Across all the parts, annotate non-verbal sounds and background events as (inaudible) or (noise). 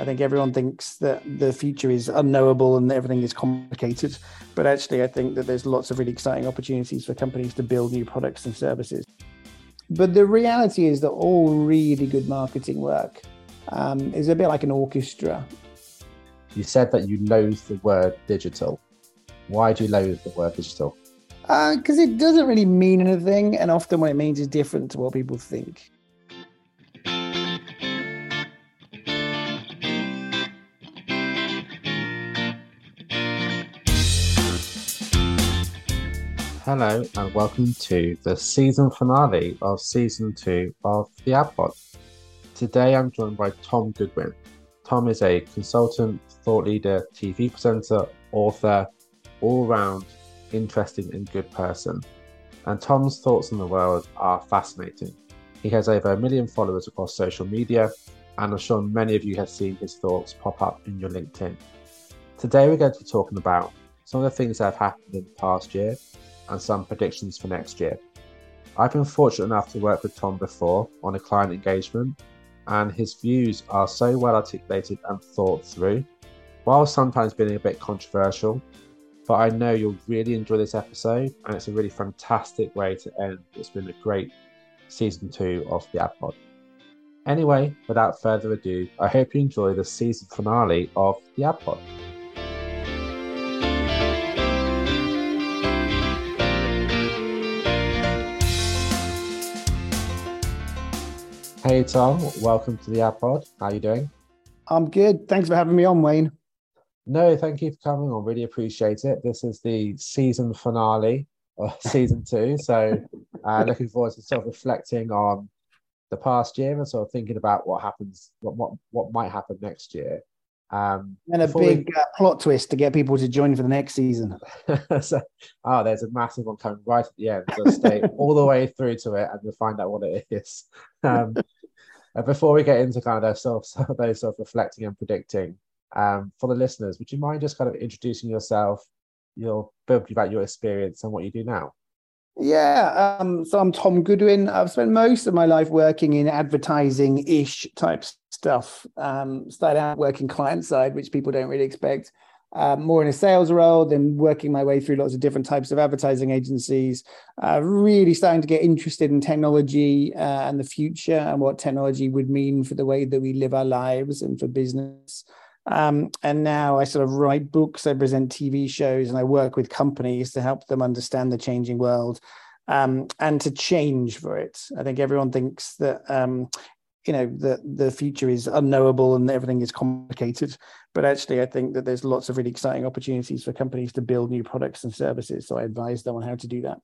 I think everyone thinks that the future is unknowable and everything is complicated. But actually, I think that there's lots of really exciting opportunities for companies to build new products and services. But the reality is that all really good marketing work um, is a bit like an orchestra. You said that you loathe the word digital. Why do you loathe the word digital? Because uh, it doesn't really mean anything, and often what it means is different to what people think. Hello, and welcome to the season finale of season two of the Ad Pod. Today I'm joined by Tom Goodwin. Tom is a consultant, thought leader, TV presenter, author, all round interesting and good person. And Tom's thoughts on the world are fascinating. He has over a million followers across social media, and I'm sure many of you have seen his thoughts pop up in your LinkedIn. Today we're going to be talking about some of the things that have happened in the past year and some predictions for next year. I've been fortunate enough to work with Tom before on a client engagement, and his views are so well articulated and thought through, while sometimes being a bit controversial. But I know you'll really enjoy this episode, and it's a really fantastic way to end. It's been a great season two of the Ad Pod. Anyway, without further ado, I hope you enjoy the season finale of the Ad Pod. Hey Tom, welcome to the Pod. How are you doing? I'm good. Thanks for having me on, Wayne. No, thank you for coming on. Really appreciate it. This is the season finale of (laughs) season two. So uh, (laughs) looking forward to sort of reflecting on the past year and sort of thinking about what happens, what what, what might happen next year. Um, and a big we... uh, plot twist to get people to join for the next season. (laughs) so, oh, there's a massive one coming right at the end. So stay (laughs) all the way through to it, and you'll find out what it is. Um, before we get into kind of those sort of, (laughs) those of reflecting and predicting, um, for the listeners, would you mind just kind of introducing yourself, your bit about your experience and what you do now? Yeah, um, so I'm Tom Goodwin. I've spent most of my life working in advertising-ish type stuff. Um, started out working client side, which people don't really expect. Uh, more in a sales role, then working my way through lots of different types of advertising agencies. Uh, really starting to get interested in technology uh, and the future and what technology would mean for the way that we live our lives and for business. Um, and now I sort of write books, I present TV shows, and I work with companies to help them understand the changing world um, and to change for it. I think everyone thinks that um, you know the the future is unknowable and everything is complicated, but actually I think that there's lots of really exciting opportunities for companies to build new products and services. So I advise them on how to do that.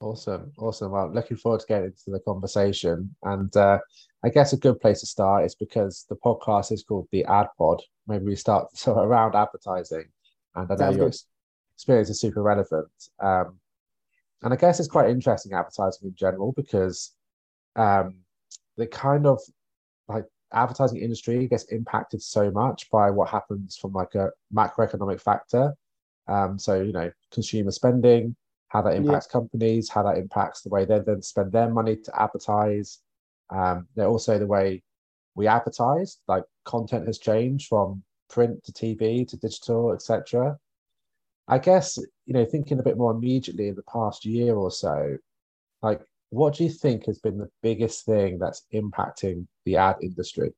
Awesome, awesome. Well, looking forward to getting into the conversation. And uh, I guess a good place to start is because the podcast is called the Ad Pod. Maybe we start (laughs) so around advertising, and I know your experience is super relevant. Um, and I guess it's quite interesting advertising in general because um, the kind of like advertising industry gets impacted so much by what happens from like a macroeconomic factor. Um, so you know, consumer spending how that impacts yeah. companies, how that impacts the way they then spend their money to advertise. Um, they're also the way we advertise, like content has changed from print to TV to digital, etc. I guess, you know, thinking a bit more immediately in the past year or so, like what do you think has been the biggest thing that's impacting the ad industry?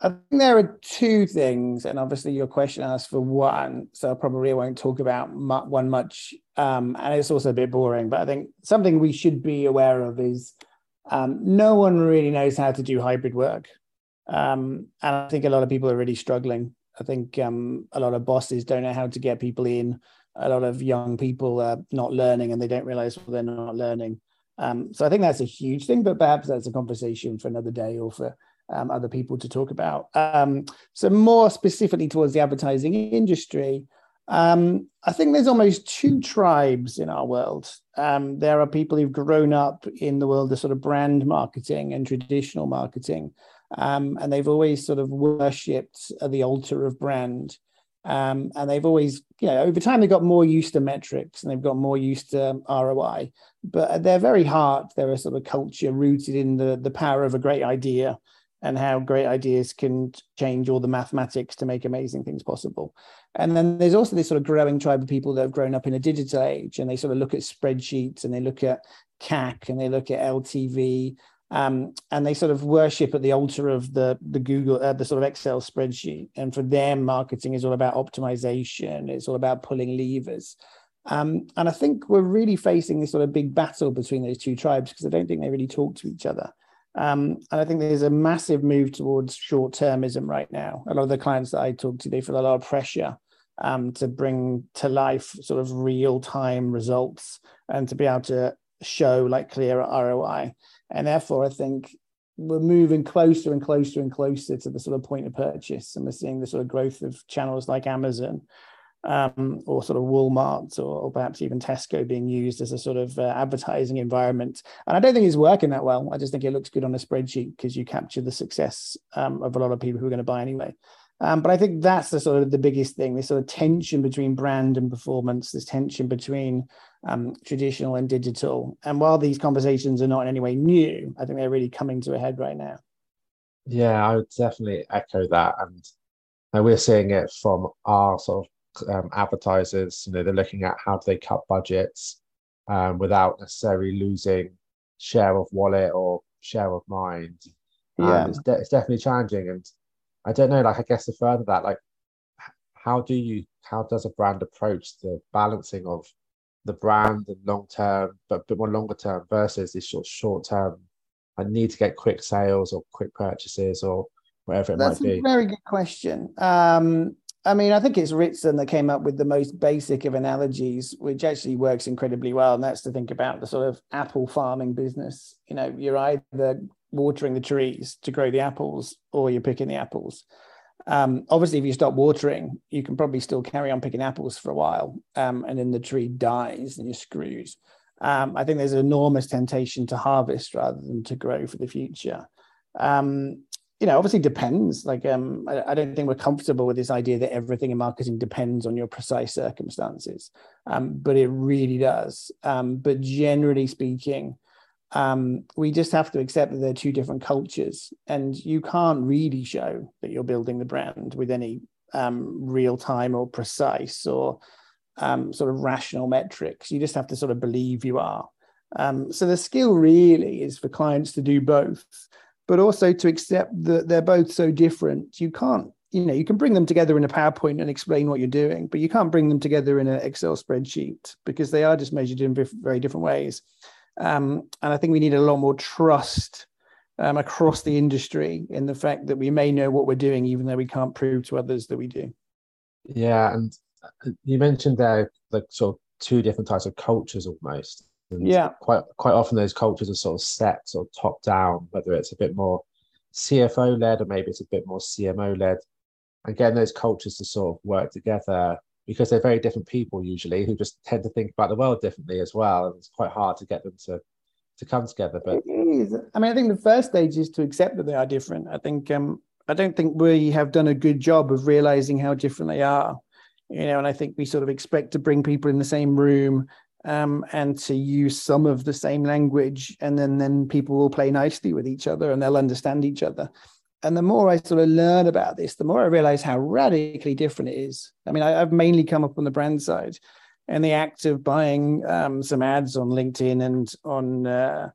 I think there are two things, and obviously your question asks for one, so I probably won't talk about one much, um, and it's also a bit boring. But I think something we should be aware of is um, no one really knows how to do hybrid work, um, and I think a lot of people are really struggling. I think um, a lot of bosses don't know how to get people in. A lot of young people are not learning, and they don't realize well, they're not learning. Um, so I think that's a huge thing, but perhaps that's a conversation for another day or for um, other people to talk about. Um, so, more specifically towards the advertising industry, um, I think there's almost two tribes in our world. Um, there are people who've grown up in the world of sort of brand marketing and traditional marketing, um, and they've always sort of worshipped the altar of brand. Um, and they've always, you know, over time they got more used to metrics and they've got more used to ROI. But at their very heart, they're a sort of culture rooted in the the power of a great idea and how great ideas can change all the mathematics to make amazing things possible. And then there's also this sort of growing tribe of people that have grown up in a digital age and they sort of look at spreadsheets and they look at CAC and they look at LTV um, and they sort of worship at the altar of the the Google uh, the sort of Excel spreadsheet. And for them, marketing is all about optimization. It's all about pulling levers. Um, and I think we're really facing this sort of big battle between those two tribes because I don't think they really talk to each other. Um, and I think there's a massive move towards short termism right now. A lot of the clients that I talk to, they feel a lot of pressure um, to bring to life sort of real time results and to be able to show like clear ROI. And therefore, I think we're moving closer and closer and closer to the sort of point of purchase. And we're seeing the sort of growth of channels like Amazon um, or sort of Walmart or, or, perhaps even Tesco being used as a sort of uh, advertising environment. And I don't think it's working that well. I just think it looks good on a spreadsheet because you capture the success um, of a lot of people who are going to buy anyway. Um, but I think that's the sort of the biggest thing, this sort of tension between brand and performance, this tension between um, traditional and digital. And while these conversations are not in any way new, I think they're really coming to a head right now. Yeah, I would definitely echo that. And, and we're seeing it from our sort of um, advertisers. You know, they're looking at how do they cut budgets um, without necessarily losing share of wallet or share of mind. Yeah, it's, de- it's definitely challenging. And I don't know, like, I guess the further that, like, how do you, how does a brand approach the balancing of the brand and long term, but a bit more longer term versus this short short term. I need to get quick sales or quick purchases or whatever it That's might be. a very good question. Um, I mean, I think it's Ritson that came up with the most basic of analogies, which actually works incredibly well. And that's to think about the sort of apple farming business. You know, you're either watering the trees to grow the apples or you're picking the apples. Um, obviously, if you stop watering, you can probably still carry on picking apples for a while, um, and then the tree dies and you're screwed. Um, I think there's an enormous temptation to harvest rather than to grow for the future. Um, you know, obviously depends. Like, um, I, I, don't think we're comfortable with this idea that everything in marketing depends on your precise circumstances, um, but it really does. but generally speaking, um, we just have to accept that they're two different cultures and you can't really show that you're building the brand with any um, real time or precise or um, sort of rational metrics you just have to sort of believe you are um, so the skill really is for clients to do both but also to accept that they're both so different you can't you know you can bring them together in a powerpoint and explain what you're doing but you can't bring them together in an excel spreadsheet because they are just measured in very different ways um, and I think we need a lot more trust um, across the industry in the fact that we may know what we're doing, even though we can't prove to others that we do. Yeah, and uh, you mentioned there like sort of two different types of cultures almost. And yeah, quite quite often those cultures are sort of set sort of top down, whether it's a bit more CFO led or maybe it's a bit more CMO led. And getting those cultures to sort of work together because they're very different people usually who just tend to think about the world differently as well. And it's quite hard to get them to to come together. But it is. I mean, I think the first stage is to accept that they are different. I think um, I don't think we have done a good job of realizing how different they are. You know, and I think we sort of expect to bring people in the same room um, and to use some of the same language, and then then people will play nicely with each other and they'll understand each other and the more I sort of learn about this, the more I realize how radically different it is. I mean, I, have mainly come up on the brand side, and the act of buying um, some ads on LinkedIn and on uh,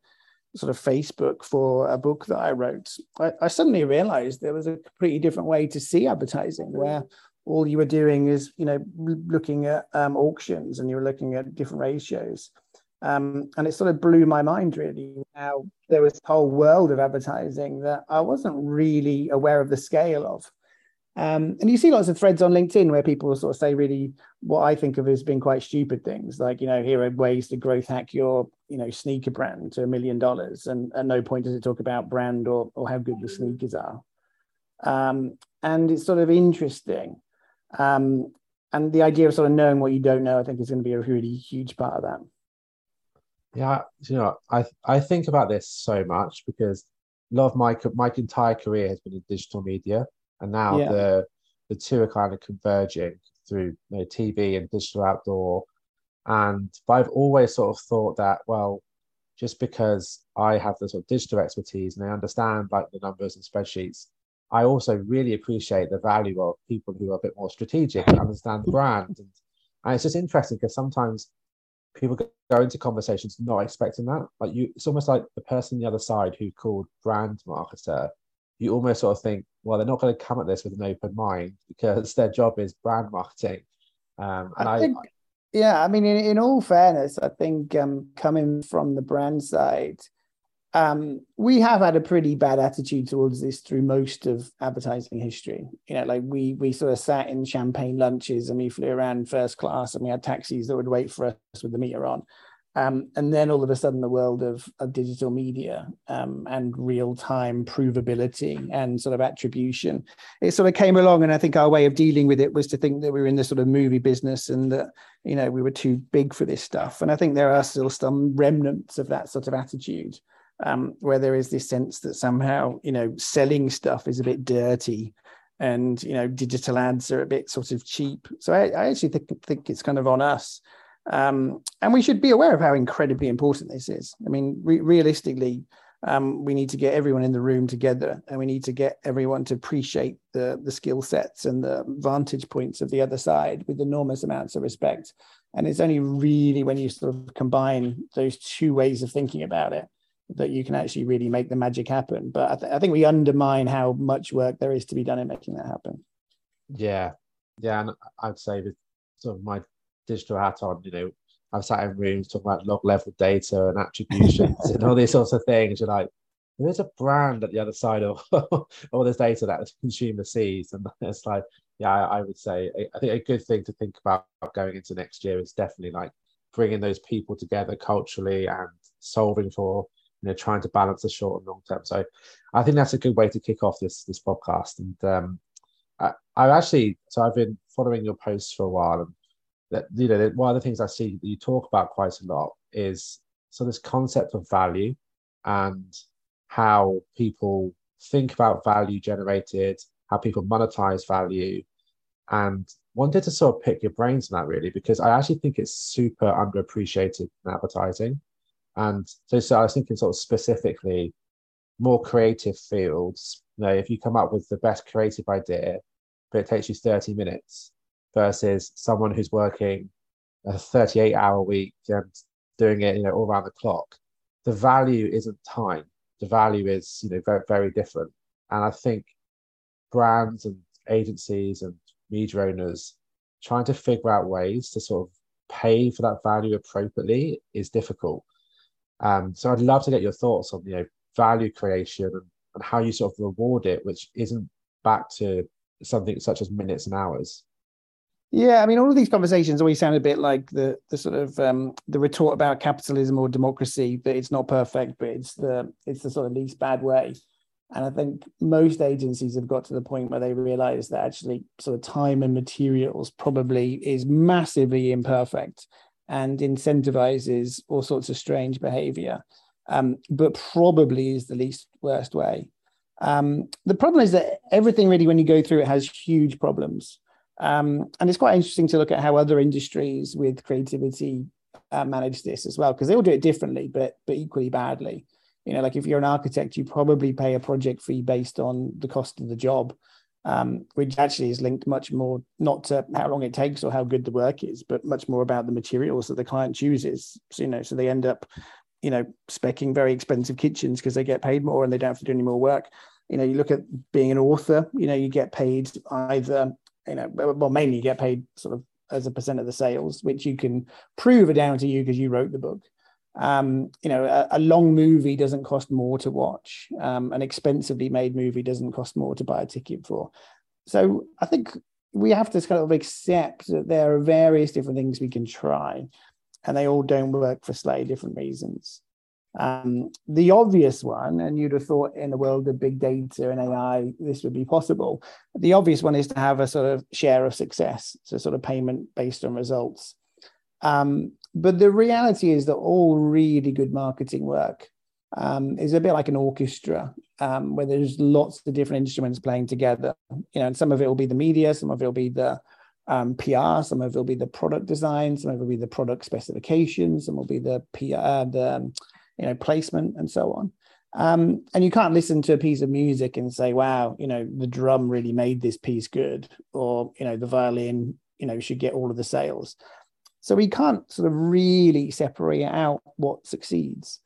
sort of Facebook for a book that I wrote, I, I, suddenly realized there was a completely different way to see advertising, where all you were doing is, you know, looking at um, auctions and you were looking at different ratios. Um, and it sort of blew my mind really how there was a whole world of advertising that I wasn't really aware of the scale of. Um, and you see lots of threads on LinkedIn where people sort of say really what I think of as being quite stupid things, like you know, here are ways to growth hack your you know sneaker brand to a million dollars, and at no point does it talk about brand or or how good the sneakers are. Um, and it's sort of interesting. Um, and the idea of sort of knowing what you don't know, I think, is going to be a really huge part of that. Yeah, you know, I I think about this so much because a lot of my my entire career has been in digital media, and now yeah. the the two are kind of converging through you know, TV and digital outdoor. And but I've always sort of thought that well, just because I have the sort of digital expertise and I understand like the numbers and spreadsheets, I also really appreciate the value of people who are a bit more strategic and understand the brand. And, and it's just interesting because sometimes people go into conversations not expecting that. Like you, it's almost like the person on the other side who called brand marketer. You almost sort of think, well, they're not going to come at this with an open mind (laughs) because their job is brand marketing. Um, and I, I think, yeah, I mean, in, in all fairness, I think um, coming from the brand side, um, we have had a pretty bad attitude towards this through most of advertising history. You know, like we we sort of sat in champagne lunches and we flew around first class and we had taxis that would wait for us with the meter on. Um, and then all of a sudden, the world of, of digital media um, and real time provability and sort of attribution, it sort of came along. And I think our way of dealing with it was to think that we were in the sort of movie business and that, you know, we were too big for this stuff. And I think there are still some remnants of that sort of attitude um, where there is this sense that somehow, you know, selling stuff is a bit dirty and, you know, digital ads are a bit sort of cheap. So I, I actually think, think it's kind of on us um, and we should be aware of how incredibly important this is. I mean, re- realistically, um, we need to get everyone in the room together and we need to get everyone to appreciate the, the skill sets and the vantage points of the other side with enormous amounts of respect. And it's only really when you sort of combine those two ways of thinking about it that you can actually really make the magic happen. But I, th- I think we undermine how much work there is to be done in making that happen. Yeah. Yeah. And I'd say with sort of my digital hat on, you know, I've sat in rooms talking about log level data and attributions and all these sorts of things. You're like, there's a brand at the other side of (laughs) all this data that the consumer sees. And (laughs) it's like, yeah, I, I would say, I think a good thing to think about going into next year is definitely like bringing those people together culturally and solving for, you know, trying to balance the short and long term. So I think that's a good way to kick off this this podcast. And um, I, I actually, so I've been following your posts for a while and that you know one of the things I see that you talk about quite a lot is so this concept of value and how people think about value generated, how people monetize value, and wanted to sort of pick your brains on that really because I actually think it's super underappreciated in advertising. And so, so I was thinking sort of specifically more creative fields. You know, if you come up with the best creative idea, but it takes you 30 minutes, versus someone who's working a 38 hour week and doing it, you know, all around the clock. The value isn't time. The value is, you know, very, very different. And I think brands and agencies and media owners trying to figure out ways to sort of pay for that value appropriately is difficult. Um, so I'd love to get your thoughts on, you know, value creation and, and how you sort of reward it, which isn't back to something such as minutes and hours. Yeah, I mean, all of these conversations always sound a bit like the the sort of um, the retort about capitalism or democracy that it's not perfect, but it's the it's the sort of least bad way. And I think most agencies have got to the point where they realize that actually sort of time and materials probably is massively imperfect and incentivizes all sorts of strange behavior, um, but probably is the least worst way. Um, the problem is that everything really, when you go through it, has huge problems. Um, and it's quite interesting to look at how other industries with creativity uh, manage this as well, because they all do it differently, but but equally badly. You know, like if you're an architect, you probably pay a project fee based on the cost of the job, um, which actually is linked much more not to how long it takes or how good the work is, but much more about the materials that the client chooses. So, you know, so they end up, you know, specking very expensive kitchens because they get paid more and they don't have to do any more work. You know, you look at being an author, you know, you get paid either you know, well, mainly you get paid sort of as a percent of the sales, which you can prove are down to you because you wrote the book. Um, you know, a, a, long movie doesn't cost more to watch. Um, an expensively made movie doesn't cost more to buy a ticket for. So I think we have to kind of accept that there are various different things we can try, and they all don't work for slightly different reasons. Um, the obvious one, and you'd have thought in the world of big data and AI, this would be possible. The obvious one is to have a sort of share of success, so sort of payment based on results. Um, but the reality is that all really good marketing work um, is a bit like an orchestra um, where there's lots of different instruments playing together. You know, and some of it will be the media, some of it will be the um, PR, some of it will be the product design, some of it will be the product specifications, some will be the PR, the um, you know, placement and so on. Um, and you can't listen to a piece of music and say, wow, you know, the drum really made this piece good, or, you know, the violin, you know, should get all of the sales. So we can't sort of really separate out what succeeds.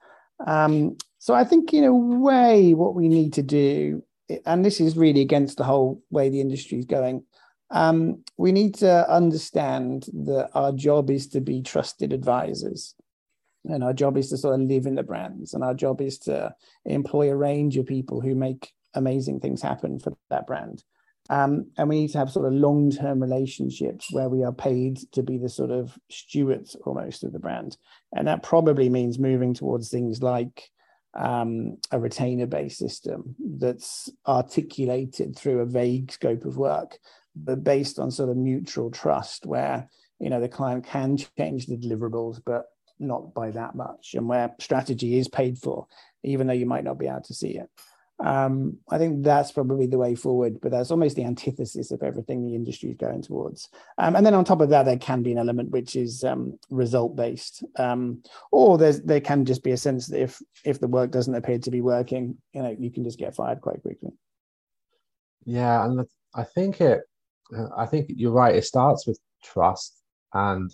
Um, so I think, in a way, what we need to do, and this is really against the whole way the industry is going, um, we need to understand that our job is to be trusted advisors. And our job is to sort of live in the brands. And our job is to employ a range of people who make amazing things happen for that brand um, and we need to have sort of long-term relationships where we are paid to be the sort of stewards almost of the brand and that probably means moving towards things like um, a retainer-based system that's articulated through a vague scope of work but based on sort of mutual trust where you know the client can change the deliverables but not by that much, and where strategy is paid for, even though you might not be able to see it. Um, I think that's probably the way forward, but that's almost the antithesis of everything the industry is going towards. Um, and then on top of that, there can be an element which is um, result based, um, or there can just be a sense that if if the work doesn't appear to be working, you know, you can just get fired quite quickly. Yeah, and I think it, I think you're right. It starts with trust, and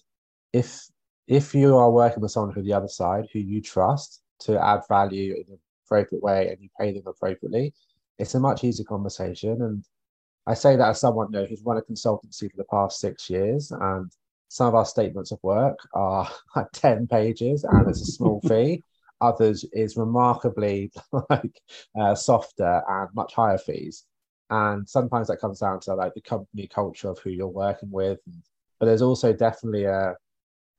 if if you are working with someone who the other side who you trust to add value in an appropriate way and you pay them appropriately, it's a much easier conversation. And I say that as someone you know, who's run a consultancy for the past six years, and some of our statements of work are (laughs) like 10 pages and it's a small (laughs) fee. Others is remarkably (laughs) like uh, softer and much higher fees. And sometimes that comes down to like the company culture of who you're working with. But there's also definitely a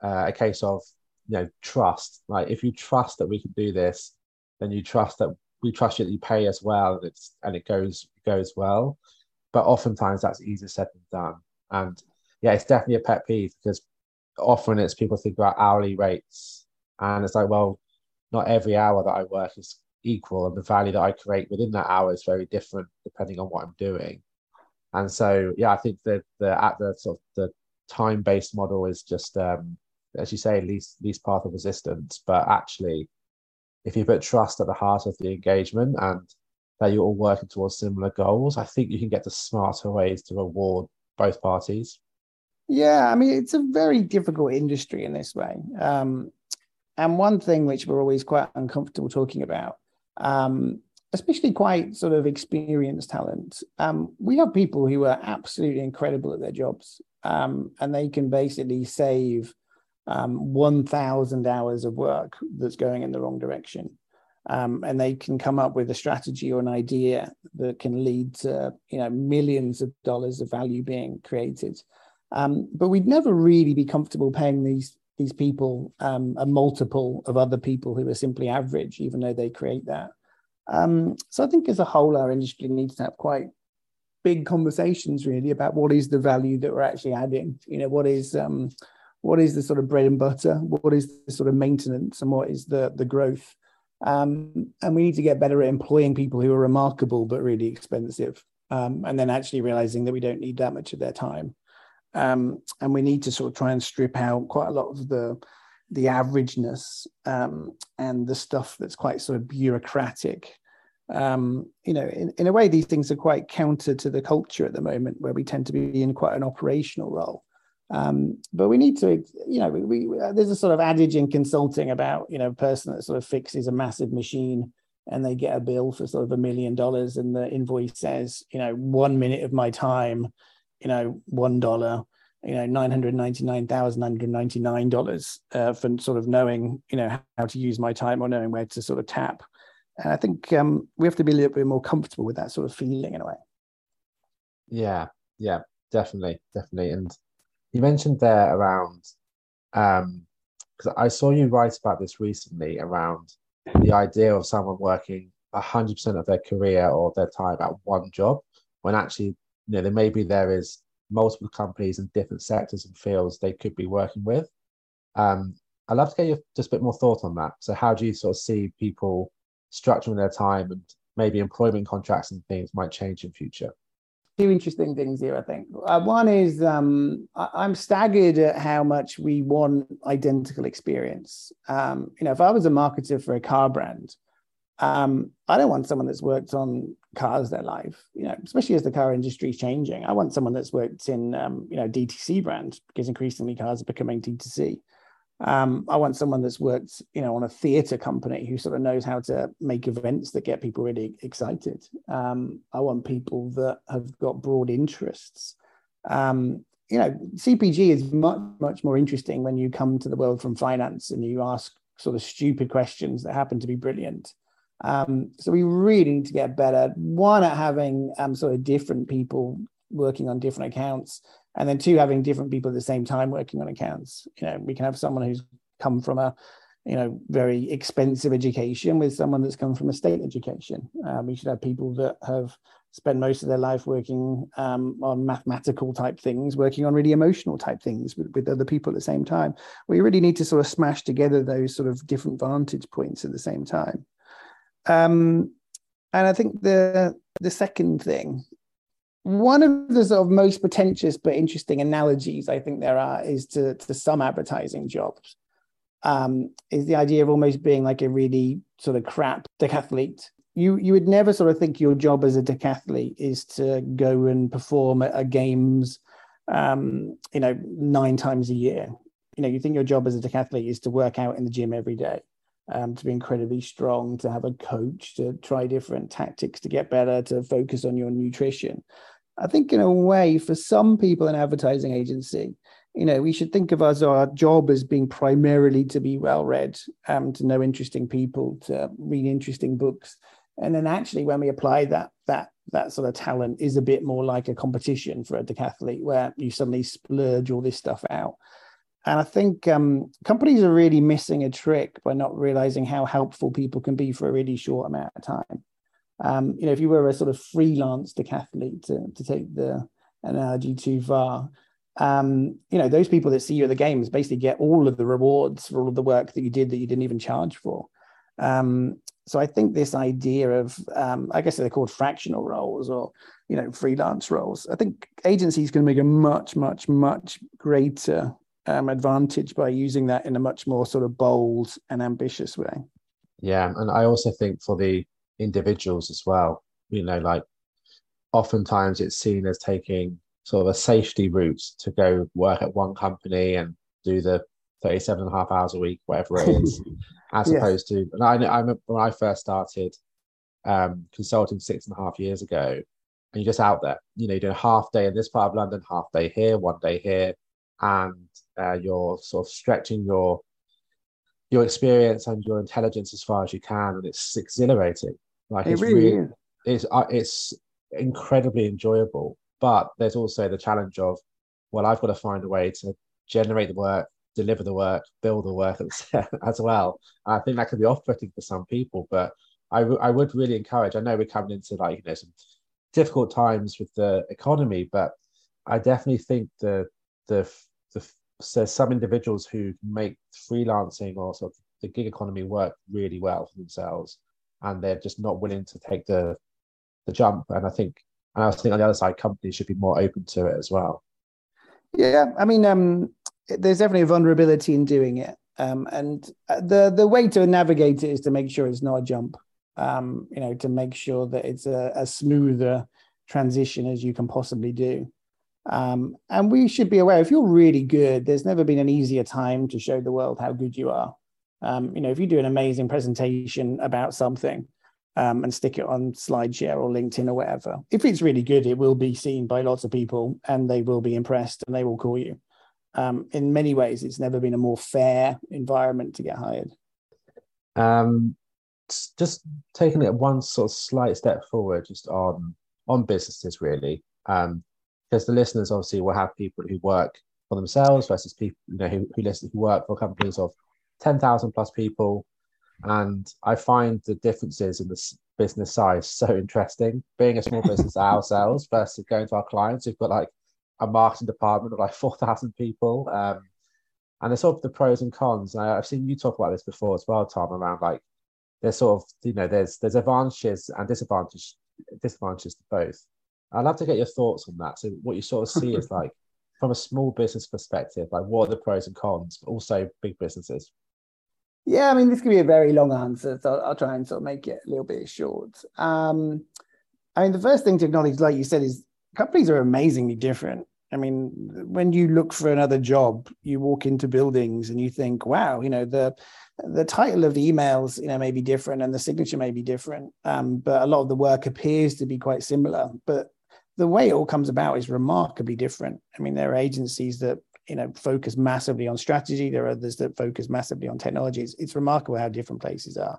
uh, a case of you know trust. Like if you trust that we can do this, then you trust that we trust you that you pay us well and it's and it goes goes well. But oftentimes that's easier said than done. And yeah, it's definitely a pet peeve because often it's people think about hourly rates and it's like, well, not every hour that I work is equal and the value that I create within that hour is very different depending on what I'm doing. And so yeah, I think that the at the sort of the time based model is just um, as you say, least least path of resistance. But actually, if you put trust at the heart of the engagement and that you're all working towards similar goals, I think you can get to smarter ways to reward both parties. Yeah, I mean, it's a very difficult industry in this way. Um, and one thing which we're always quite uncomfortable talking about, um, especially quite sort of experienced talent, um, we have people who are absolutely incredible at their jobs um, and they can basically save um, 1,000 hours of work that's going in the wrong direction. Um, and they can come up with a strategy or an idea that can lead to you know millions of dollars of value being created. Um, but we'd never really be comfortable paying these these people um, a multiple of other people who are simply average, even though they create that. Um, so I think as a whole, our industry needs to have quite big conversations really about what is the value that we're actually adding. You know, what is um, what is the sort of bread and butter? What is the sort of maintenance and what is the the growth? Um, and we need to get better at employing people who are remarkable but really expensive um, and then actually realizing that we don't need that much of their time. Um, and we need to sort of try and strip out quite a lot of the the averageness um, and the stuff that's quite sort of bureaucratic. Um, you know, in, in a way, these things are quite counter to the culture at the moment, where we tend to be in quite an operational role. Um, but we need to, you know, we, we, there's a sort of adage in consulting about, you know, a person that sort of fixes a massive machine and they get a bill for sort of a million dollars and the invoice says, you know, one minute of my time, you know, one dollar, you know, nine hundred ninety nine thousand nine hundred ninety nine dollars uh, for sort of knowing, you know, how to use my time or knowing where to sort of tap. And I think um, we have to be a little bit more comfortable with that sort of feeling in a way. Yeah, yeah, definitely, definitely, and you mentioned there around um because I saw you write about this recently around the idea of someone working 100% of their career or their time at one job when actually you know there maybe there is multiple companies in different sectors and fields they could be working with. Um i'd love to get your just a bit more thought on that. So how do you sort of see people structuring their time and maybe employment contracts and things might change in future two interesting things here. I think uh, one is um, I, am staggered at how much we want identical experience. Um, you know, if I was a marketer for a car brand, um, I don't want someone that's worked on cars their life. You know, especially as the car industry is changing. I want someone that's worked in um, you know DTC brands because increasingly cars are becoming DTC. Um, I want someone that's worked, you know, on a theatre company who sort of knows how to make events that get people really excited. Um, I want people that have got broad interests. Um, you know, CPG is much much more interesting when you come to the world from finance and you ask sort of stupid questions that happen to be brilliant. Um, so we really need to get better. One at having um, sort of different people working on different accounts and then two having different people at the same time working on accounts. You know we can have someone who's come from a you know very expensive education with someone that's come from a state education. Um, we should have people that have spent most of their life working um, on mathematical type things working on really emotional type things with, with other people at the same time. We really need to sort of smash together those sort of different vantage points at the same time. Um, and i think the the second thing one of the sort of most pretentious but interesting analogies I think there are is to, to some advertising jobs. Um, is the idea of almost being like a really sort of crap decathlete. You you would never sort of think your job as a decathlete is to go and perform at, games, um, you know, nine times a year. You know, you think your job as a decathlete is to work out in the gym every day, um, to be incredibly strong, to have a coach, to try different tactics to get better, to focus on your nutrition. I think in a way, for some people in advertising agency, you know, we should think of our job as being primarily to be well read, um, to know interesting people, to read interesting books, and then actually when we apply that that that sort of talent is a bit more like a competition for a decathlete where you suddenly splurge all this stuff out. And I think um, companies are really missing a trick by not realizing how helpful people can be for a really short amount of time. Um, you know, if you were a sort of freelance decathlete, to, to take the analogy too far, um, you know, those people that see you at the games basically get all of the rewards for all of the work that you did that you didn't even charge for. Um, so I think this idea of, um, I guess they're called fractional roles or, you know, freelance roles. I think agencies can make a much, much, much greater um, advantage by using that in a much more sort of bold and ambitious way. Yeah, and I also think for the individuals as well. You know, like oftentimes it's seen as taking sort of a safety route to go work at one company and do the 37 and a half hours a week, whatever it is, (laughs) as yeah. opposed to, and I, I remember when I first started um, consulting six and a half years ago, and you're just out there, you know, you do a half day in this part of London, half day here, one day here, and uh, you're sort of stretching your your experience and your intelligence as far as you can, and it's exhilarating. Like it it's really, really it's uh, it's incredibly enjoyable. But there's also the challenge of, well, I've got to find a way to generate the work, deliver the work, build the work (laughs) as well. And I think that can be off-putting for some people, but I, w- I would really encourage. I know we're coming into like you know some difficult times with the economy, but I definitely think the the the so some individuals who make freelancing or sort of the gig economy work really well for themselves, and they're just not willing to take the the jump. And I think, and I think on the other side, companies should be more open to it as well. Yeah, I mean, um, there's definitely a vulnerability in doing it, um, and uh, the the way to navigate it is to make sure it's not a jump. Um, you know, to make sure that it's a, a smoother transition as you can possibly do. Um, and we should be aware if you're really good, there's never been an easier time to show the world how good you are. Um, you know, if you do an amazing presentation about something um, and stick it on SlideShare or LinkedIn or whatever, if it's really good, it will be seen by lots of people and they will be impressed and they will call you. Um, in many ways, it's never been a more fair environment to get hired. Um, just taking it one sort of slight step forward, just on on businesses really. Um, because the listeners obviously will have people who work for themselves versus people you know who, who listen who work for companies of 10,000 plus people and I find the differences in the business size so interesting being a small business (laughs) ourselves versus going to our clients who've got like a marketing department of like 4,000 people um, and there's sort of the pros and cons and I've seen you talk about this before as well Tom around like there's sort of you know there's there's advantages and disadvantages disadvantages to both I'd love to get your thoughts on that. So, what you sort of see is (laughs) like from a small business perspective, like what are the pros and cons, but also big businesses? Yeah, I mean, this could be a very long answer, so I'll, try and sort of make it a little bit short. Um, I mean, the first thing to acknowledge, like you said, is companies are amazingly different. I mean, when you look for another job, you walk into buildings and you think, wow, you know, the the title of the emails, you know, may be different and the signature may be different, um, but a lot of the work appears to be quite similar. But the way it all comes about is remarkably different. I mean, there are agencies that you know focus massively on strategy. There are others that focus massively on technology. It's, it's remarkable how different places are.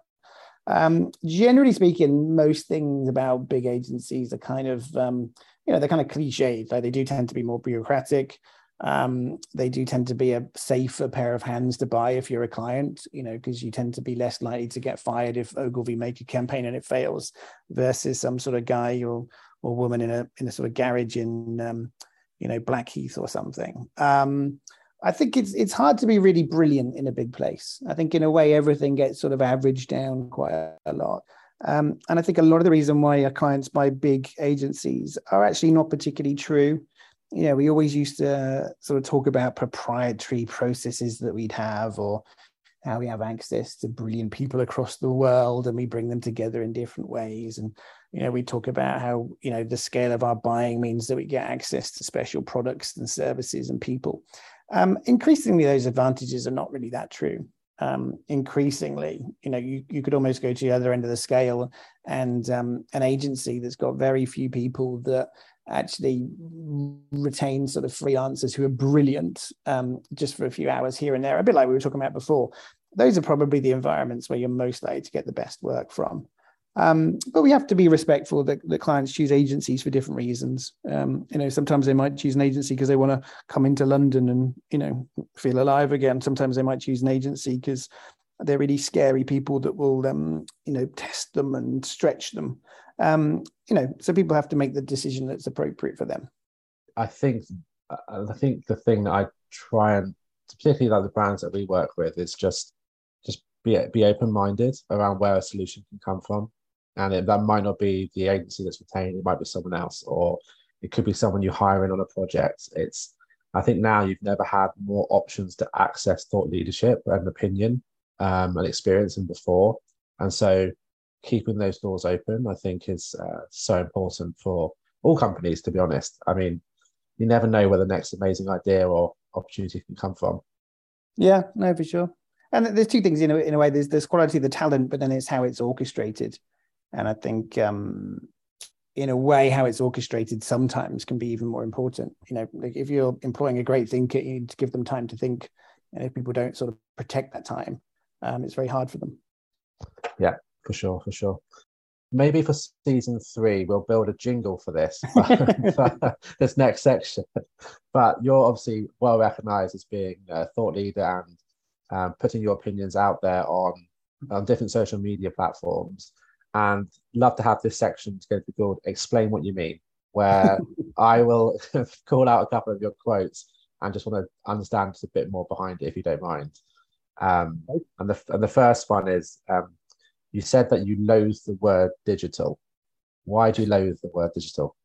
Um, generally speaking, most things about big agencies are kind of um, you know they're kind of cliched. Like they do tend to be more bureaucratic. Um, they do tend to be a safer pair of hands to buy if you're a client, you know, because you tend to be less likely to get fired if Ogilvy make a campaign and it fails, versus some sort of guy or or woman in a in a sort of garage in um, you know Blackheath or something. Um, I think it's it's hard to be really brilliant in a big place. I think in a way everything gets sort of averaged down quite a lot. Um, and I think a lot of the reason why our clients buy big agencies are actually not particularly true. You know, we always used to sort of talk about proprietary processes that we'd have, or how we have access to brilliant people across the world, and we bring them together in different ways. And you know, we talk about how you know the scale of our buying means that we get access to special products and services and people. Um, increasingly, those advantages are not really that true um, increasingly. You know, you, you could almost go to the other end of the scale and um, an agency that's got very few people that actually retain sort of freelancers who are brilliant um, just for a few hours here and there, a bit like we were talking about before. Those are probably the environments where you're most likely to get the best work from. Um, but we have to be respectful that, that clients choose agencies for different reasons. Um, you know, sometimes they might choose an agency because they want to come into London and you know feel alive again. Sometimes they might choose an agency because they're really scary people that will um, you know test them and stretch them. Um, you know, so people have to make the decision that's appropriate for them. I think I think the thing that I try and particularly like the brands that we work with is just just be be open minded around where a solution can come from. And it, that might not be the agency that's retained it might be someone else or it could be someone you hire in on a project. It's i think now you've never had more options to access thought leadership and opinion um, and experience than before. And so keeping those doors open i think is uh, so important for all companies to be honest i mean you never know where the next amazing idea or opportunity can come from yeah no for sure and there's two things in a, in a way there's there's quality of the talent but then it's how it's orchestrated and I think, um, in a way, how it's orchestrated sometimes can be even more important. You know, like if you're employing a great thinker, you need to give them time to think. And if people don't sort of protect that time, um, it's very hard for them. Yeah, for sure, for sure. Maybe for season three, we'll build a jingle for this, (laughs) (laughs) this next section. But you're obviously well recognized as being a thought leader and um, putting your opinions out there on on different social media platforms and love to have this section to go to called explain what you mean where (laughs) i will call out a couple of your quotes and just want to understand just a bit more behind it if you don't mind um, and the and the first one is um, you said that you loathe the word digital why do you loathe the word digital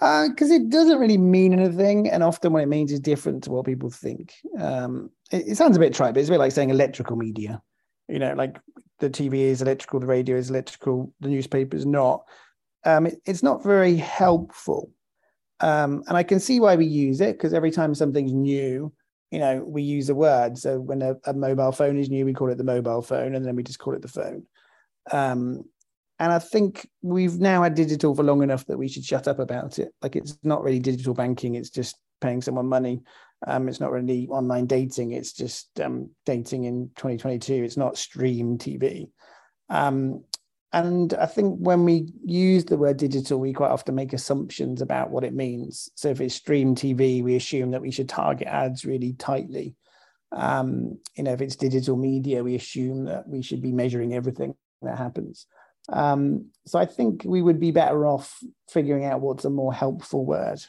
because uh, it doesn't really mean anything, and often what it means is different to what people think. Um, it, it, sounds a bit trite, but it's a bit like saying electrical media. You know, like the TV is electrical, the radio is electrical, the newspaper is not. Um, it, it's not very helpful. Um, and I can see why we use it because every time something's new, you know, we use a word. So when a, a, mobile phone is new, we call it the mobile phone, and then we just call it the phone. Um, and I think we've now had digital for long enough that we should shut up about it. Like it's not really digital banking; it's just paying someone money. Um, it's not really online dating. It's just um, dating in 2022. It's not stream TV. Um, and I think when we use the word digital, we quite often make assumptions about what it means. So if it's stream TV, we assume that we should target ads really tightly. Um, you know, if it's digital media, we assume that we should be measuring everything that happens. Um, so I think we would be better off figuring out what's a more helpful word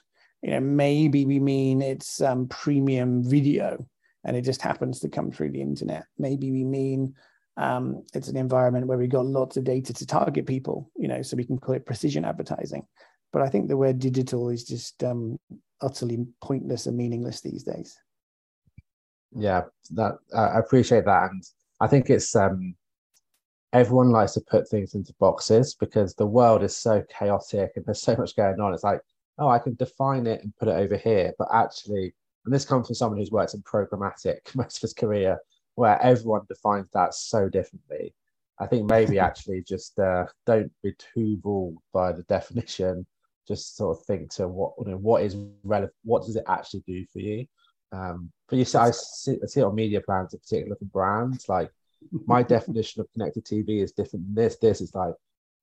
you know, maybe we mean it's um, premium video and it just happens to come through the internet. Maybe we mean um, it's an environment where we've got lots of data to target people, you know, so we can call it precision advertising. but I think the word digital is just um, utterly pointless and meaningless these days. Yeah, that I appreciate that, and I think it's um, everyone likes to put things into boxes because the world is so chaotic and there's so much going on. It's like, oh, I can define it and put it over here, but actually, and this comes from someone who's worked in programmatic (laughs) most of his career, where everyone defines that so differently. I think maybe (laughs) actually just uh, don't be too ruled by the definition. Just sort of think to what you know, what is relevant, what does it actually do for you? Um, but you see, I see, I see it on media plans, in particular for brands. Like my definition of connected TV is different than this. This is like,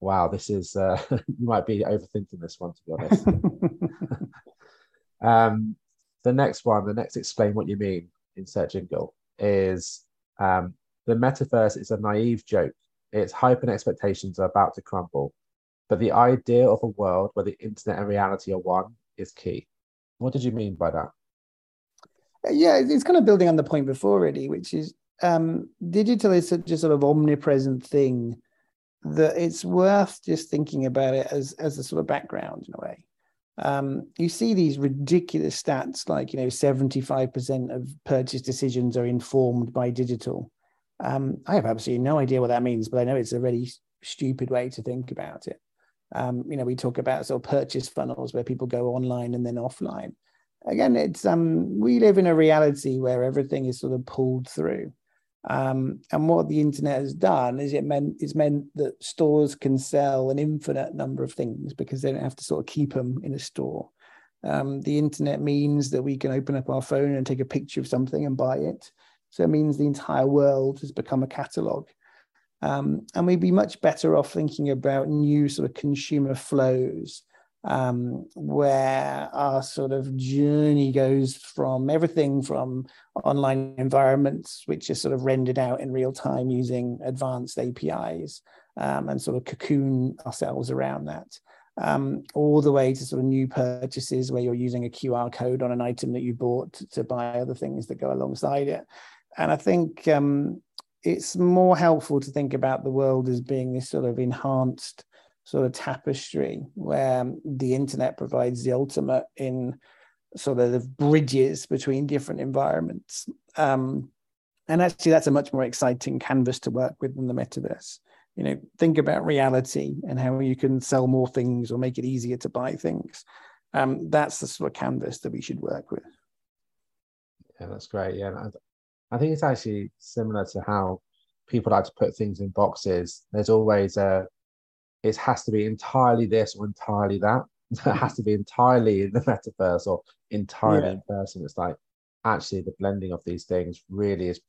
wow, this is uh, (laughs) you might be overthinking this one to be honest. (laughs) um, the next one, the next explain what you mean insert jingle is um, the metaverse is a naive joke. Its hype and expectations are about to crumble. But the idea of a world where the internet and reality are one is key. What did you mean by that? Yeah, it's kind of building on the point before, really, which is um, digital is such a sort of omnipresent thing that it's worth just thinking about it as as a sort of background in a way. Um, you see these ridiculous stats like you know 75% of purchase decisions are informed by digital. Um, I have absolutely no idea what that means, but I know it's a really stupid way to think about it. Um, you know, we talk about sort of purchase funnels where people go online and then offline. Again, it's um, we live in a reality where everything is sort of pulled through. Um, and what the internet has done is it meant it's meant that stores can sell an infinite number of things because they don't have to sort of keep them in a store. Um, the internet means that we can open up our phone and take a picture of something and buy it. So it means the entire world has become a catalog. Um, and we'd be much better off thinking about new sort of consumer flows um, where our sort of journey goes from everything from online environments, which is sort of rendered out in real time using advanced APIs um, and sort of cocoon ourselves around that. Um, all the way to sort of new purchases where you're using a QR code on an item that you bought to, to buy other things that go alongside it. And I think um, it's more helpful to think about the world as being this sort of enhanced sort of tapestry where the internet provides the ultimate in sort of the bridges between different environments. Um, and actually, that's a much more exciting canvas to work with than the metaverse. You know, think about reality and how you can sell more things or make it easier to buy things. Um, that's the sort of canvas that we should work with. Yeah, that's great. Yeah, I think it's actually similar to how people like to put things in boxes. There's always a it has to be entirely this or entirely that. (laughs) it has to be entirely in the (laughs) metaverse or entirely yeah. in person. It's like actually the blending of these things really is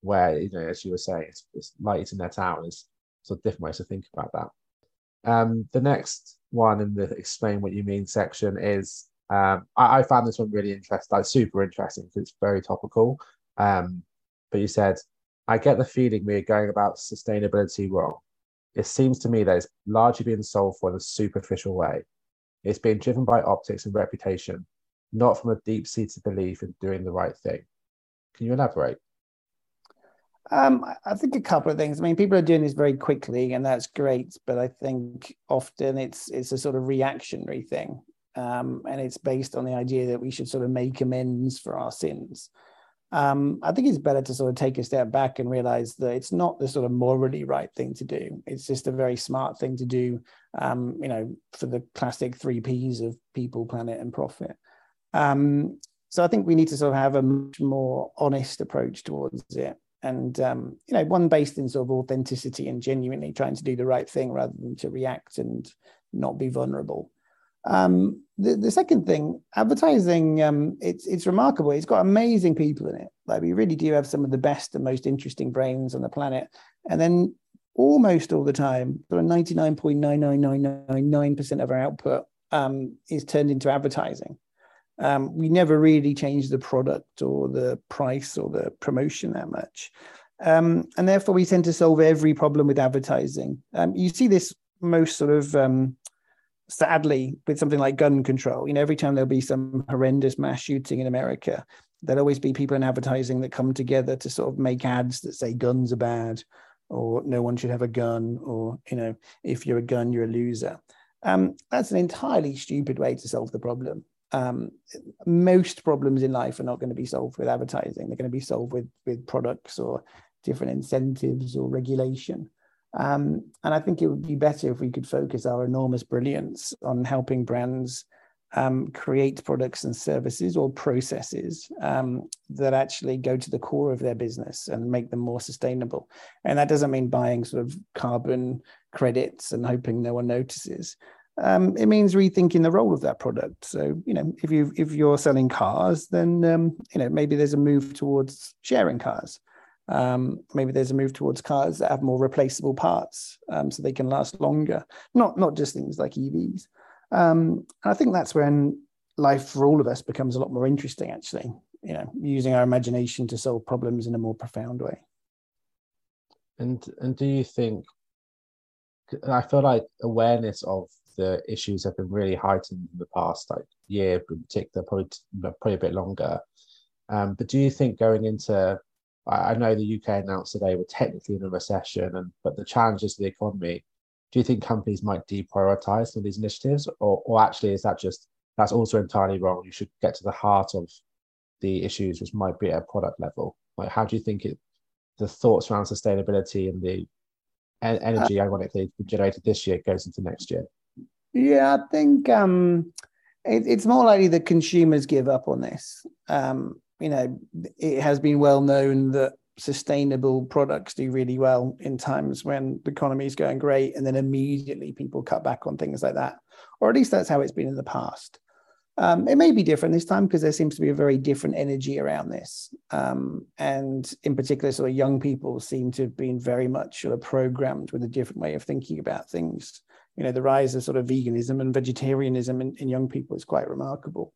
where, you know, as you were saying, it's, it's likely to net out. There's sort of different ways to think about that. Um, the next one in the explain what you mean section is um, I, I, found this one really interesting, like super interesting because it's very topical. Um, but you said, I get the feeling we are going about sustainability wrong. It seems to me that it's largely being solved for in a superficial way. It's being driven by optics and reputation, not from a deep seated belief in doing the right thing. Can you elaborate? Um, I think a couple of things. I mean, people are doing this very quickly, and that's great. But I think often it's it's a sort of reactionary thing, um, and it's based on the idea that we should sort of make amends for our sins um, I think it's better to sort of take a step back and realize that it's not the sort of morally right thing to do. It's just a very smart thing to do, um, you know, for the classic three Ps of people, planet, and profit. Um, so I think we need to sort of have a much more honest approach towards it. And, um, you know, one based in sort of authenticity and genuinely trying to do the right thing rather than to react and not be vulnerable. Um, the, the second thing, advertising, um, it's it's remarkable. It's got amazing people in it. Like we really do have some of the best and most interesting brains on the planet. And then almost all the time, sort of 99.99999% of our output um, is turned into advertising. Um, we never really change the product or the price or the promotion that much. Um, and therefore, we tend to solve every problem with advertising. Um, you see this most sort of um, sadly, with something like gun control, you know, every time there'll be some horrendous mass shooting in America, there'll always be people in advertising that come together to sort of make ads that say guns are bad or no one should have a gun or, you know, if you're a gun, you're a loser. Um, that's an entirely stupid way to solve the problem. Um, most problems in life are not going to be solved with advertising. They're going to be solved with with products or different incentives or regulation. Um, and I think it would be better if we could focus our enormous brilliance on helping brands um, create products and services or processes um, that actually go to the core of their business and make them more sustainable. And that doesn't mean buying sort of carbon credits and hoping no one notices. Um, it means rethinking the role of that product. So, you know, if you if you're selling cars, then um, you know maybe there's a move towards sharing cars. Um, maybe there's a move towards cars that have more replaceable parts, um, so they can last longer. Not not just things like EVs. Um, and I think that's when life for all of us becomes a lot more interesting. Actually, you know, using our imagination to solve problems in a more profound way. And and do you think? I feel like awareness of the issues have been really heightened in the past like year in particular, probably probably a bit longer. Um, but do you think going into I know the UK announced today we're technically in a recession, and but the challenges to the economy. Do you think companies might deprioritize some of these initiatives, or, or actually is that just that's also entirely wrong? You should get to the heart of the issues, which might be at a product level. Like, how do you think it, the thoughts around sustainability and the energy, uh, ironically, generated this year goes into next year? Yeah, I think um, it, it's more likely that consumers give up on this. Um, you know, it has been well known that sustainable products do really well in times when the economy is going great, and then immediately people cut back on things like that, or at least that's how it's been in the past. Um, it may be different this time because there seems to be a very different energy around this. Um, and in particular, sort of young people seem to have been very much sort of programmed with a different way of thinking about things. You know, the rise of sort of veganism and vegetarianism in, in young people is quite remarkable.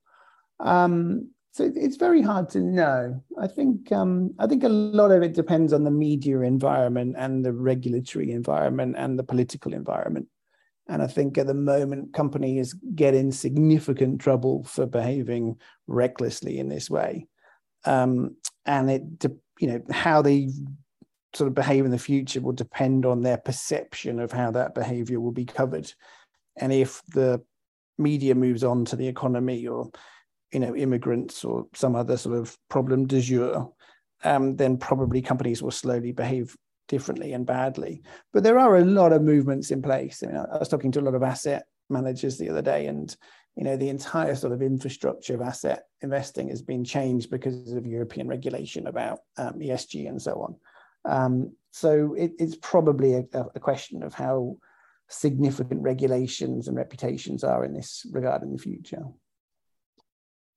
Um, so it's very hard to know. I think um, I think a lot of it depends on the media environment and the regulatory environment and the political environment. And I think at the moment, companies get in significant trouble for behaving recklessly in this way. Um, and it, you know, how they sort of behave in the future will depend on their perception of how that behavior will be covered. And if the media moves on to the economy or you know immigrants or some other sort of problem du jour, um, then probably companies will slowly behave differently and badly. But there are a lot of movements in place. I mean, I was talking to a lot of asset managers the other day, and you know the entire sort of infrastructure of asset investing has been changed because of European regulation about um, ESG and so on. Um, so it, it's probably a, a question of how significant regulations and reputations are in this regard in the future.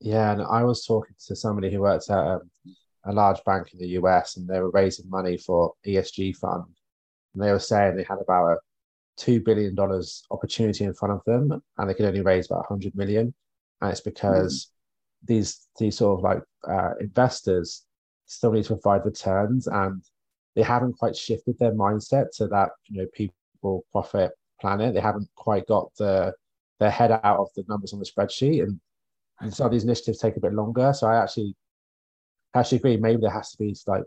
Yeah, and I was talking to somebody who works at a, a large bank in the US, and they were raising money for ESG fund, and they were saying they had about a two billion dollars opportunity in front of them, and they could only raise about hundred million, and it's because mm. these these sort of like uh, investors still need to provide returns, and they haven't quite shifted their mindset to that you know people profit planet. They haven't quite got the their head out of the numbers on the spreadsheet, and and some of these initiatives take a bit longer. So I actually actually agree. Maybe there has to be like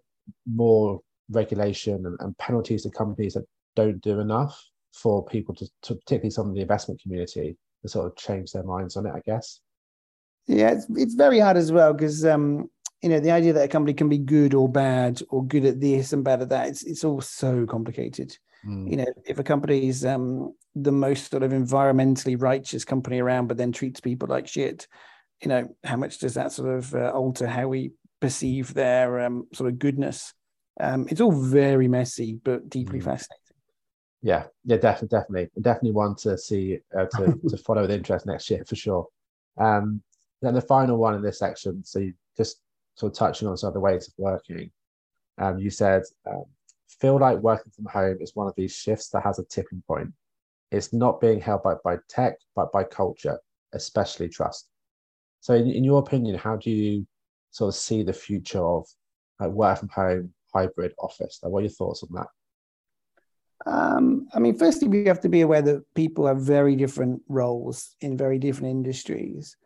more regulation and, and penalties to companies that don't do enough for people to, to particularly some of the investment community to sort of change their minds on it. I guess. Yeah, it's it's very hard as well because um, you know the idea that a company can be good or bad or good at this and bad at that it's it's all so complicated. Mm. You know, if a company is um, the most sort of environmentally righteous company around, but then treats people like shit, you know, how much does that sort of uh, alter how we perceive their um, sort of goodness? Um, it's all very messy, but deeply mm. fascinating. Yeah, yeah, definitely, definitely, definitely one to see uh, to (laughs) to follow with interest next year for sure. Um, then the final one in this section, so you just sort of touching on some of the ways of working. Um, you said um, feel like working from home is one of these shifts that has a tipping point. It's not being held by, by tech, but by culture, especially trust. So, in, in your opinion, how do you sort of see the future of like work from home, hybrid office? Like, what are your thoughts on that? Um, I mean, firstly, we have to be aware that people have very different roles in very different industries.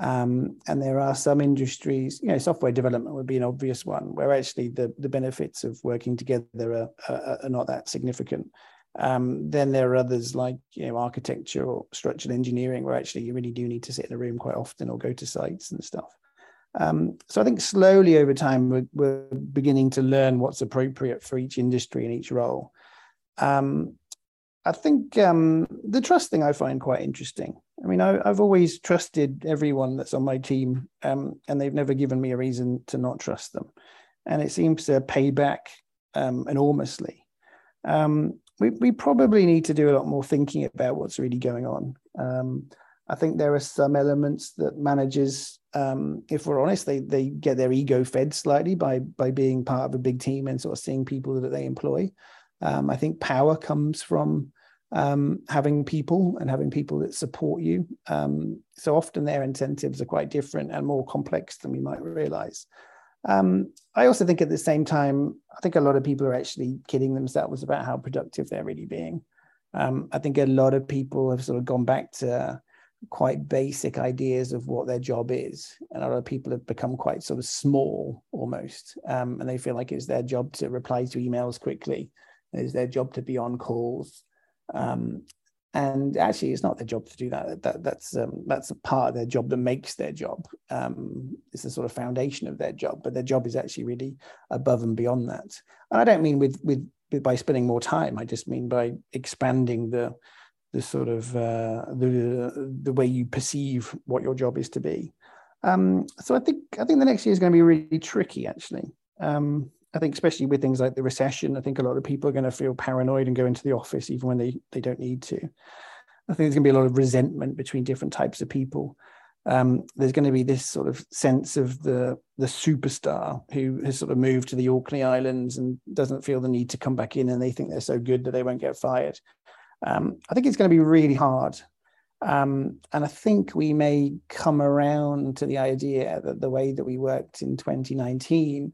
Um, and there are some industries, you know, software development would be an obvious one, where actually the, the benefits of working together are, are, are not that significant. Um, then there are others like you know architecture or structural engineering, where actually you really do need to sit in a room quite often or go to sites and stuff. Um, so I think slowly over time we're, we're, beginning to learn what's appropriate for each industry and each role. Um, I think um, the trust thing I find quite interesting. I mean, I, have always trusted everyone that's on my team, um, and they've never given me a reason to not trust them, and it seems to pay back um, enormously. Um, we we probably need to do a lot more thinking about what's really going on. Um, I think there are some elements that managers, um, if we're honest, they they get their ego fed slightly by by being part of a big team and sort of seeing people that they employ. Um, I think power comes from um, having people and having people that support you. Um, so often their incentives are quite different and more complex than we might realize. Um, I also think at the same time, I think a lot of people are actually kidding themselves about how productive they're really being. Um, I think a lot of people have sort of gone back to quite basic ideas of what their job is. And a lot of people have become quite sort of small almost. Um, and they feel like it's their job to reply to emails quickly. It's their job to be on calls. Um, and actually, it's not their job to do that. that that's um, that's a part of their job that makes their job. Um, it's the sort of foundation of their job, but their job is actually really above and beyond that. And I don't mean with with, with by spending more time. I just mean by expanding the the sort of uh, the the way you perceive what your job is to be. Um, so I think I think the next year is going to be really tricky. Actually, um, I think especially with things like the recession, I think a lot of people are going to feel paranoid and go into the office even when they they don't need to. I think there's going to be a lot of resentment between different types of people. Um, there's going to be this sort of sense of the the superstar who has sort of moved to the Orkney Islands and doesn't feel the need to come back in, and they think they're so good that they won't get fired. Um, I think it's going to be really hard. Um, and I think we may come around to the idea that the way that we worked in 2019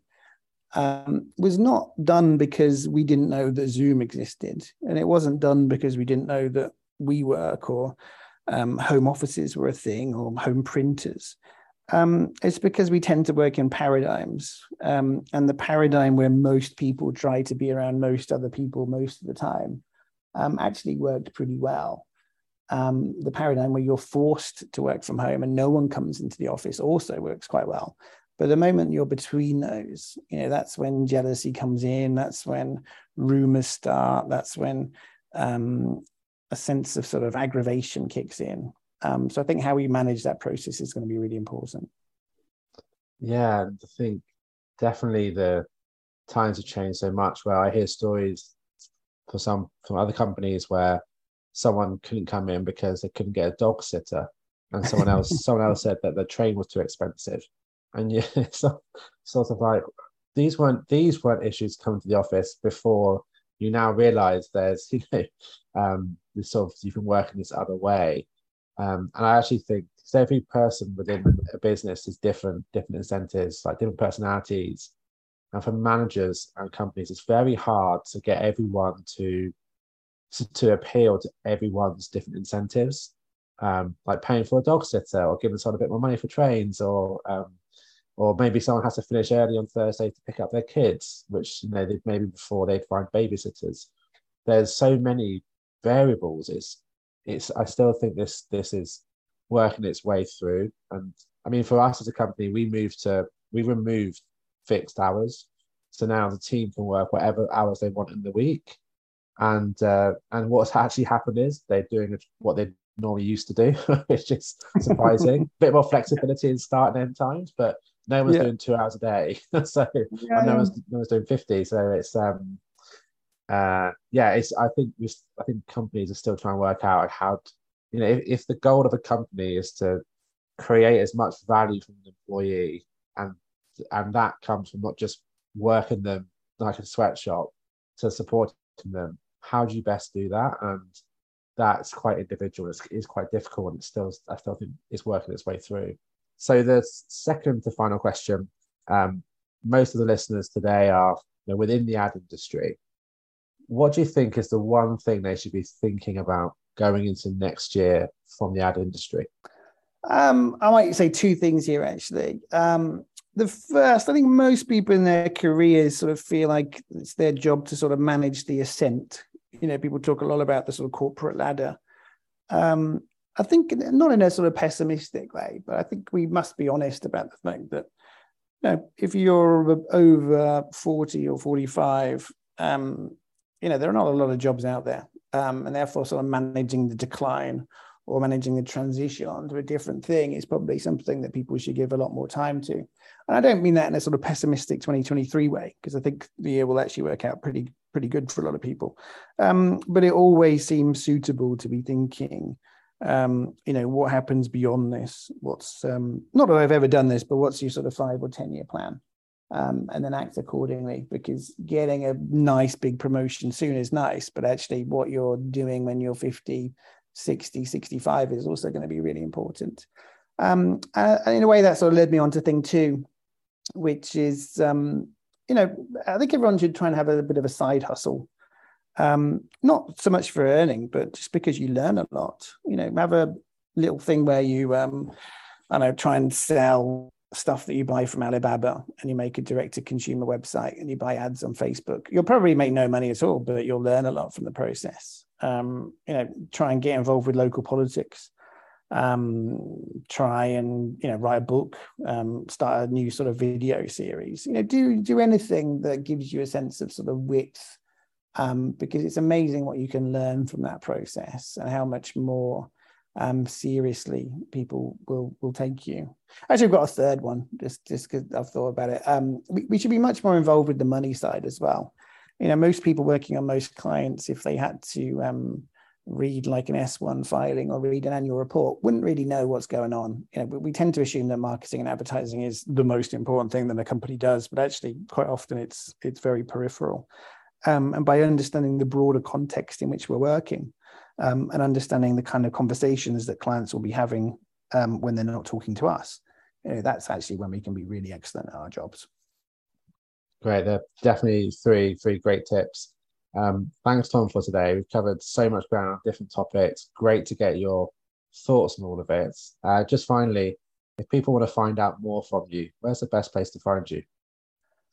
um, was not done because we didn't know that Zoom existed. And it wasn't done because we didn't know that WeWork or um, home offices were a thing or home printers. Um, it's because we tend to work in paradigms. Um, and the paradigm where most people try to be around most other people most of the time um, actually worked pretty well. Um, the paradigm where you're forced to work from home and no one comes into the office also works quite well. But the moment you're between those, you know, that's when jealousy comes in. That's when rumors start. That's when um, a sense of sort of aggravation kicks in. Um, so I think how we manage that process is going to be really important. Yeah, I think definitely the times have changed so much. Where I hear stories for some from other companies where someone couldn't come in because they couldn't get a dog sitter, and someone else (laughs) someone else said that the train was too expensive, and yeah, so, sort of like these weren't these weren't issues coming to the office before you now realize there's (laughs) you know um, this sort of you can work in this other way, um, and I actually think so every person within a business is different, different incentives, like different personalities, and for managers and companies, it's very hard to get everyone to to, to appeal to everyone's different incentives, um, like paying for a dog sitter or giving someone a bit more money for trains, or um, or maybe someone has to finish early on Thursday to pick up their kids, which you know maybe before they'd find babysitters. There's so many variables. It's it's. I still think this this is working its way through. And I mean, for us as a company, we moved to we removed fixed hours. So now the team can work whatever hours they want in the week. And uh, and what's actually happened is they're doing what they normally used to do, (laughs) which is surprising. a (laughs) bit more flexibility in start and end times, but no one's yeah. doing two hours a day. (laughs) so yeah, no one's no one's doing 50. So it's um uh yeah, it's I think we I think companies are still trying to work out how to, you know if, if the goal of a company is to create as much value from the employee and and that comes from not just working them like a sweatshop to supporting them. How do you best do that? And that's quite individual. It's, it's quite difficult, and it's still I still think it's working its way through. So the second to final question: um, most of the listeners today are you know, within the ad industry. What do you think is the one thing they should be thinking about going into next year from the ad industry? Um, I might say two things here actually. Um, the first, I think most people in their careers sort of feel like it's their job to sort of manage the ascent. you know, people talk a lot about the sort of corporate ladder. Um, I think not in a sort of pessimistic way, but I think we must be honest about the fact that you know, if you're over 40 or 45, um, you know, there are not a lot of jobs out there. Um, and therefore, sort of managing the decline or managing the transition onto a different thing is probably something that people should give a lot more time to. And I don't mean that in a sort of pessimistic 2023 way, because I think the year will actually work out pretty pretty good for a lot of people. Um, but it always seems suitable to be thinking, um, you know, what happens beyond this? What's um, not that I've ever done this, but what's your sort of five or ten year plan? Um, and then act accordingly because getting a nice big promotion soon is nice, but actually what you're doing when you're 50, 60, 65 is also going to be really important. Um, and in a way, that sort of led me on to thing two, which is, um, you know, I think everyone should try and have a bit of a side hustle. Um, not so much for earning, but just because you learn a lot. You know, have a little thing where you, um, I know, try and sell stuff that you buy from Alibaba and you make a direct to consumer website and you buy ads on Facebook. You'll probably make no money at all, but you'll learn a lot from the process. Um, you know, try and get involved with local politics. Um, try and you know write a book, um, start a new sort of video series. You know, do do anything that gives you a sense of sort of width, um, because it's amazing what you can learn from that process and how much more um, seriously people will will take you. Actually, I've got a third one just just because I've thought about it. Um, we, we should be much more involved with the money side as well. You know, most people working on most clients, if they had to um, read like an S1 filing or read an annual report, wouldn't really know what's going on. You know, we tend to assume that marketing and advertising is the most important thing that a company does, but actually, quite often it's it's very peripheral. Um, and by understanding the broader context in which we're working, um, and understanding the kind of conversations that clients will be having um, when they're not talking to us. You know, that's actually when we can be really excellent at our jobs. Great, there are definitely three three great tips. Um, thanks, Tom, for today. We've covered so much ground on different topics. Great to get your thoughts on all of it. Uh, just finally, if people want to find out more from you, where's the best place to find you?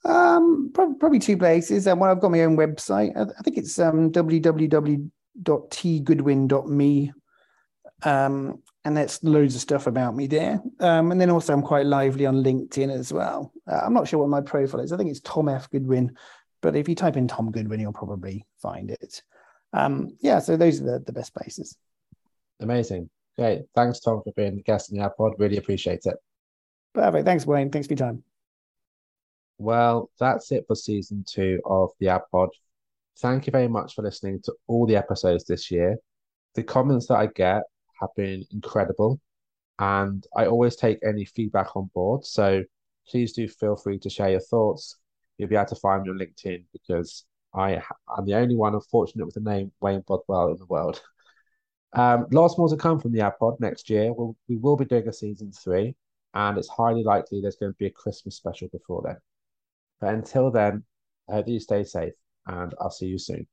Um, probably, probably two places. Um, well, I've got my own website. I, I think it's um, www tgoodwin.me. Um, and that's loads of stuff about me there. Um, and then also, I'm quite lively on LinkedIn as well. Uh, I'm not sure what my profile is. I think it's Tom F. Goodwin, but if you type in Tom Goodwin, you'll probably find it. Um, yeah, so those are the, the best places. Amazing. Great. Thanks, Tom, for being the guest in the pod. Really appreciate it. Perfect. Thanks, Wayne. Thanks for your time. Well, that's it for season two of the Ad Pod. Thank you very much for listening to all the episodes this year. The comments that I get have been incredible, and I always take any feedback on board. So please do feel free to share your thoughts. You'll be able to find me on LinkedIn because I am the only one unfortunate with the name Wayne Blodwell in the world. (laughs) Um, lots more to come from the AdPod next year. We'll, we will be doing a season three, and it's highly likely there's going to be a Christmas special before then. But until then, I hope you stay safe and I'll see you soon.